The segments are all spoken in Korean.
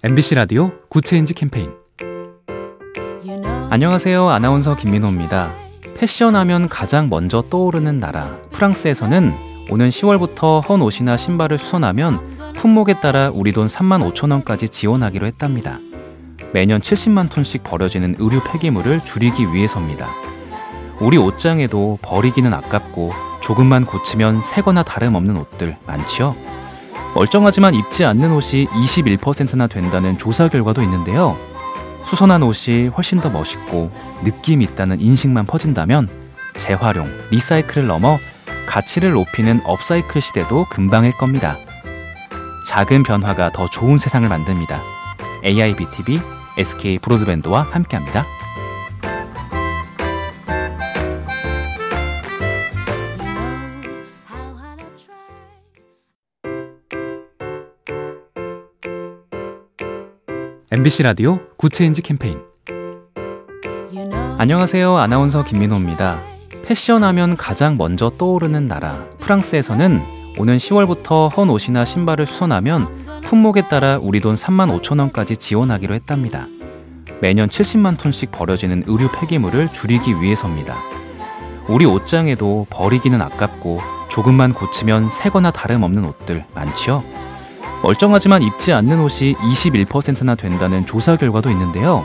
MBC 라디오 Good Change 캠페인 안녕하세요. 아나운서 김민호입니다. 패션하면 가장 먼저 떠오르는 나라 프랑스에서는 오는 10월부터 헌 옷이나 신발을 수선하면 품목에 따라 우리 돈 3만 5천 원까지 지원하기로 했답니다. 매년 70만 톤씩 버려지는 의류 폐기물을 줄이기 위해서입니다. 우리 옷장에도 버리기는 아깝고 조금만 고치면 새거나 다름없는 옷들 많지요? 멀쩡하지만 입지 않는 옷이 21%나 된다는 조사 결과도 있는데요. 수선한 옷이 훨씬 더 멋있고 느낌 있다는 인식만 퍼진다면 재활용, 리사이클을 넘어 가치를 높이는 업사이클 시대도 금방일 겁니다. 작은 변화가 더 좋은 세상을 만듭니다. AIBTV, SK 브로드밴드와 함께합니다. MBC 라디오 Good Change 캠페인 안녕하세요. 아나운서 김민호입니다. 패션하면 가장 먼저 떠오르는 나라 프랑스에서는 오는 10월부터 헌 옷이나 신발을 수선하면 품목에 따라 우리 돈 3만 5천 원까지 지원하기로 했답니다. 매년 70만 톤씩 버려지는 의류 폐기물을 줄이기 위해서입니다. 우리 옷장에도 버리기는 아깝고 조금만 고치면 새거나 다름없는 옷들 많지요? 멀쩡하지만 입지 않는 옷이 21%나 된다는 조사 결과도 있는데요.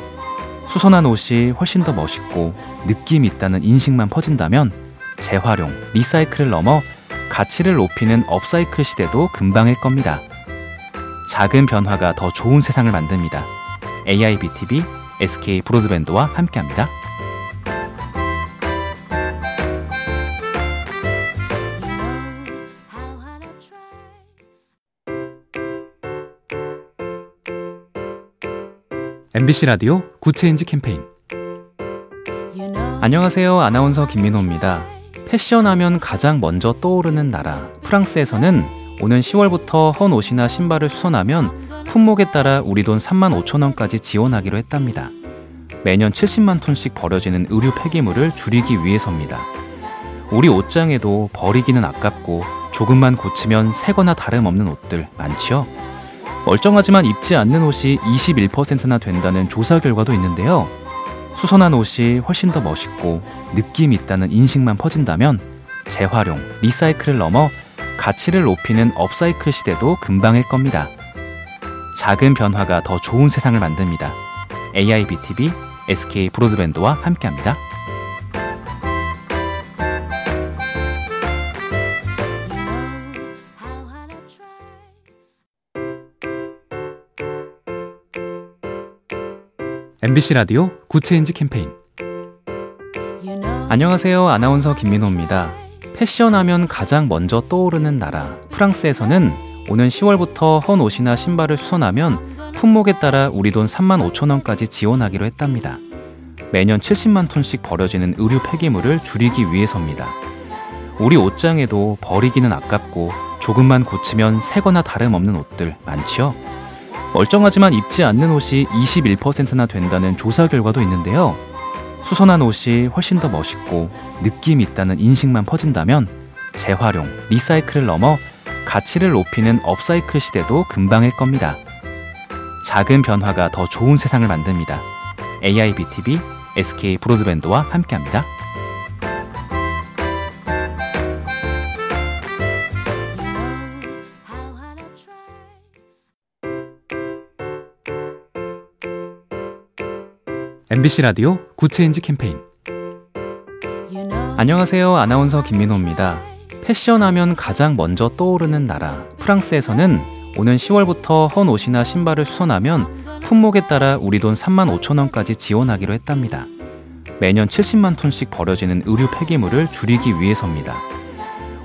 수선한 옷이 훨씬 더 멋있고 느낌 있다는 인식만 퍼진다면 재활용, 리사이클을 넘어 가치를 높이는 업사이클 시대도 금방일 겁니다. 작은 변화가 더 좋은 세상을 만듭니다. AIBTV, SK 브로드밴드와 함께합니다. MBC 라디오 Good Change 캠페인 안녕하세요. 아나운서 김민호입니다. 패션하면 가장 먼저 떠오르는 나라 프랑스에서는 오는 10월부터 헌 옷이나 신발을 수선하면 품목에 따라 우리 돈 3만 5천 원까지 지원하기로 했답니다. 매년 70만 톤씩 버려지는 의류 폐기물을 줄이기 위해서입니다. 우리 옷장에도 버리기는 아깝고 조금만 고치면 새거나 다름없는 옷들 많지요? 멀쩡하지만 입지 않는 옷이 21%나 된다는 조사 결과도 있는데요. 수선한 옷이 훨씬 더 멋있고 느낌 있다는 인식만 퍼진다면 재활용, 리사이클을 넘어 가치를 높이는 업사이클 시대도 금방일 겁니다. 작은 변화가 더 좋은 세상을 만듭니다. AIBTV, SK 브로드밴드와 함께합니다. MBC 라디오 Good Change 캠페인 안녕하세요. 아나운서 김민호입니다. 패션하면 가장 먼저 떠오르는 나라 프랑스에서는 오는 10월부터 헌 옷이나 신발을 수선하면 품목에 따라 우리 돈 3만 5천 원까지 지원하기로 했답니다. 매년 70만 톤씩 버려지는 의류 폐기물을 줄이기 위해서입니다. 우리 옷장에도 버리기는 아깝고 조금만 고치면 새거나 다름없는 옷들 많지요? 멀쩡하지만 입지 않는 옷이 21%나 된다는 조사 결과도 있는데요. 수선한 옷이 훨씬 더 멋있고 느낌 있다는 인식만 퍼진다면 재활용, 리사이클을 넘어 가치를 높이는 업사이클 시대도 금방일 겁니다. 작은 변화가 더 좋은 세상을 만듭니다. AIBTV, SK 브로드밴드와 함께합니다. MBC 라디오 Good Change 캠페인 안녕하세요. 아나운서 김민호입니다. 패션하면 가장 먼저 떠오르는 나라 프랑스에서는 오는 10월부터 헌 옷이나 신발을 수선하면 품목에 따라 우리 돈 3만 5천 원까지 지원하기로 했답니다. 매년 70만 톤씩 버려지는 의류 폐기물을 줄이기 위해서입니다.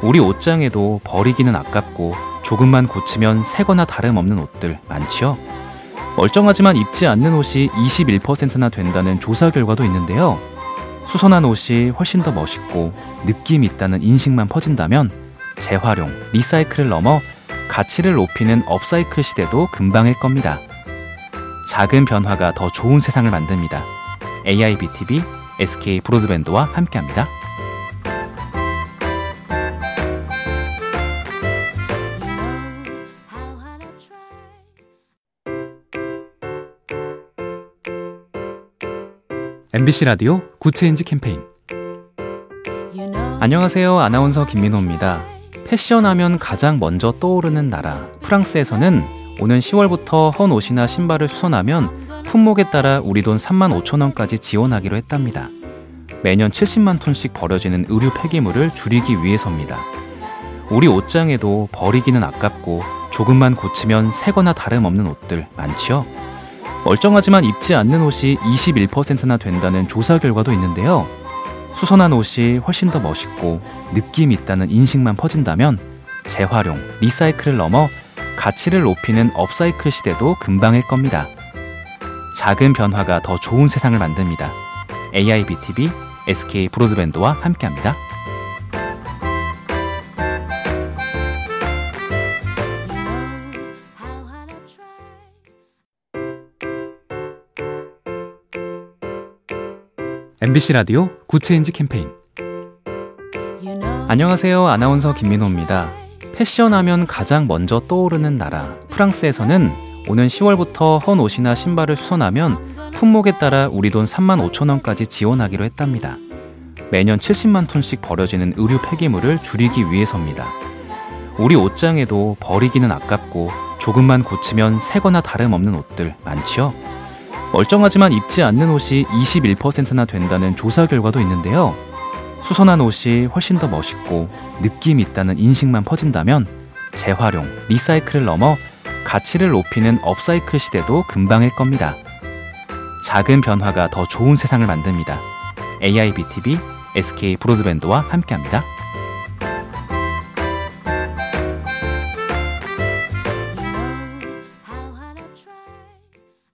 우리 옷장에도 버리기는 아깝고 조금만 고치면 새거나 다름없는 옷들 많지요? 멀쩡하지만 입지 않는 옷이 21%나 된다는 조사 결과도 있는데요. 수선한 옷이 훨씬 더 멋있고 느낌 있다는 인식만 퍼진다면 재활용, 리사이클을 넘어 가치를 높이는 업사이클 시대도 금방일 겁니다. 작은 변화가 더 좋은 세상을 만듭니다. AIBTV, SK 브로드밴드와 함께합니다. MBC 라디오 Good Change 캠페인 안녕하세요. 아나운서 김민호입니다. 패션하면 가장 먼저 떠오르는 나라 프랑스에서는 오는 10월부터 헌 옷이나 신발을 수선하면 품목에 따라 우리 돈 3만 5천 원까지 지원하기로 했답니다. 매년 70만 톤씩 버려지는 의류 폐기물을 줄이기 위해서입니다. 우리 옷장에도 버리기는 아깝고 조금만 고치면 새거나 다름없는 옷들 많지요? 멀쩡하지만 입지 않는 옷이 21%나 된다는 조사 결과도 있는데요. 수선한 옷이 훨씬 더 멋있고 느낌 있다는 인식만 퍼진다면 재활용, 리사이클을 넘어 가치를 높이는 업사이클 시대도 금방일 겁니다. 작은 변화가 더 좋은 세상을 만듭니다. AIBTV, SK 브로드밴드와 함께합니다. MBC 라디오 Good Change 캠페인 안녕하세요. 아나운서 김민호입니다. 패션하면 가장 먼저 떠오르는 나라 프랑스에서는 오는 10월부터 헌 옷이나 신발을 수선하면 품목에 따라 우리 돈 3만 5천 원까지 지원하기로 했답니다. 매년 70만 톤씩 버려지는 의류 폐기물을 줄이기 위해서입니다. 우리 옷장에도 버리기는 아깝고 조금만 고치면 새거나 다름없는 옷들 많지요? 멀쩡하지만 입지 않는 옷이 21%나 된다는 조사 결과도 있는데요. 수선한 옷이 훨씬 더 멋있고 느낌 있다는 인식만 퍼진다면 재활용, 리사이클을 넘어 가치를 높이는 업사이클 시대도 금방일 겁니다. 작은 변화가 더 좋은 세상을 만듭니다. AIBTV, SK 브로드밴드와 함께합니다.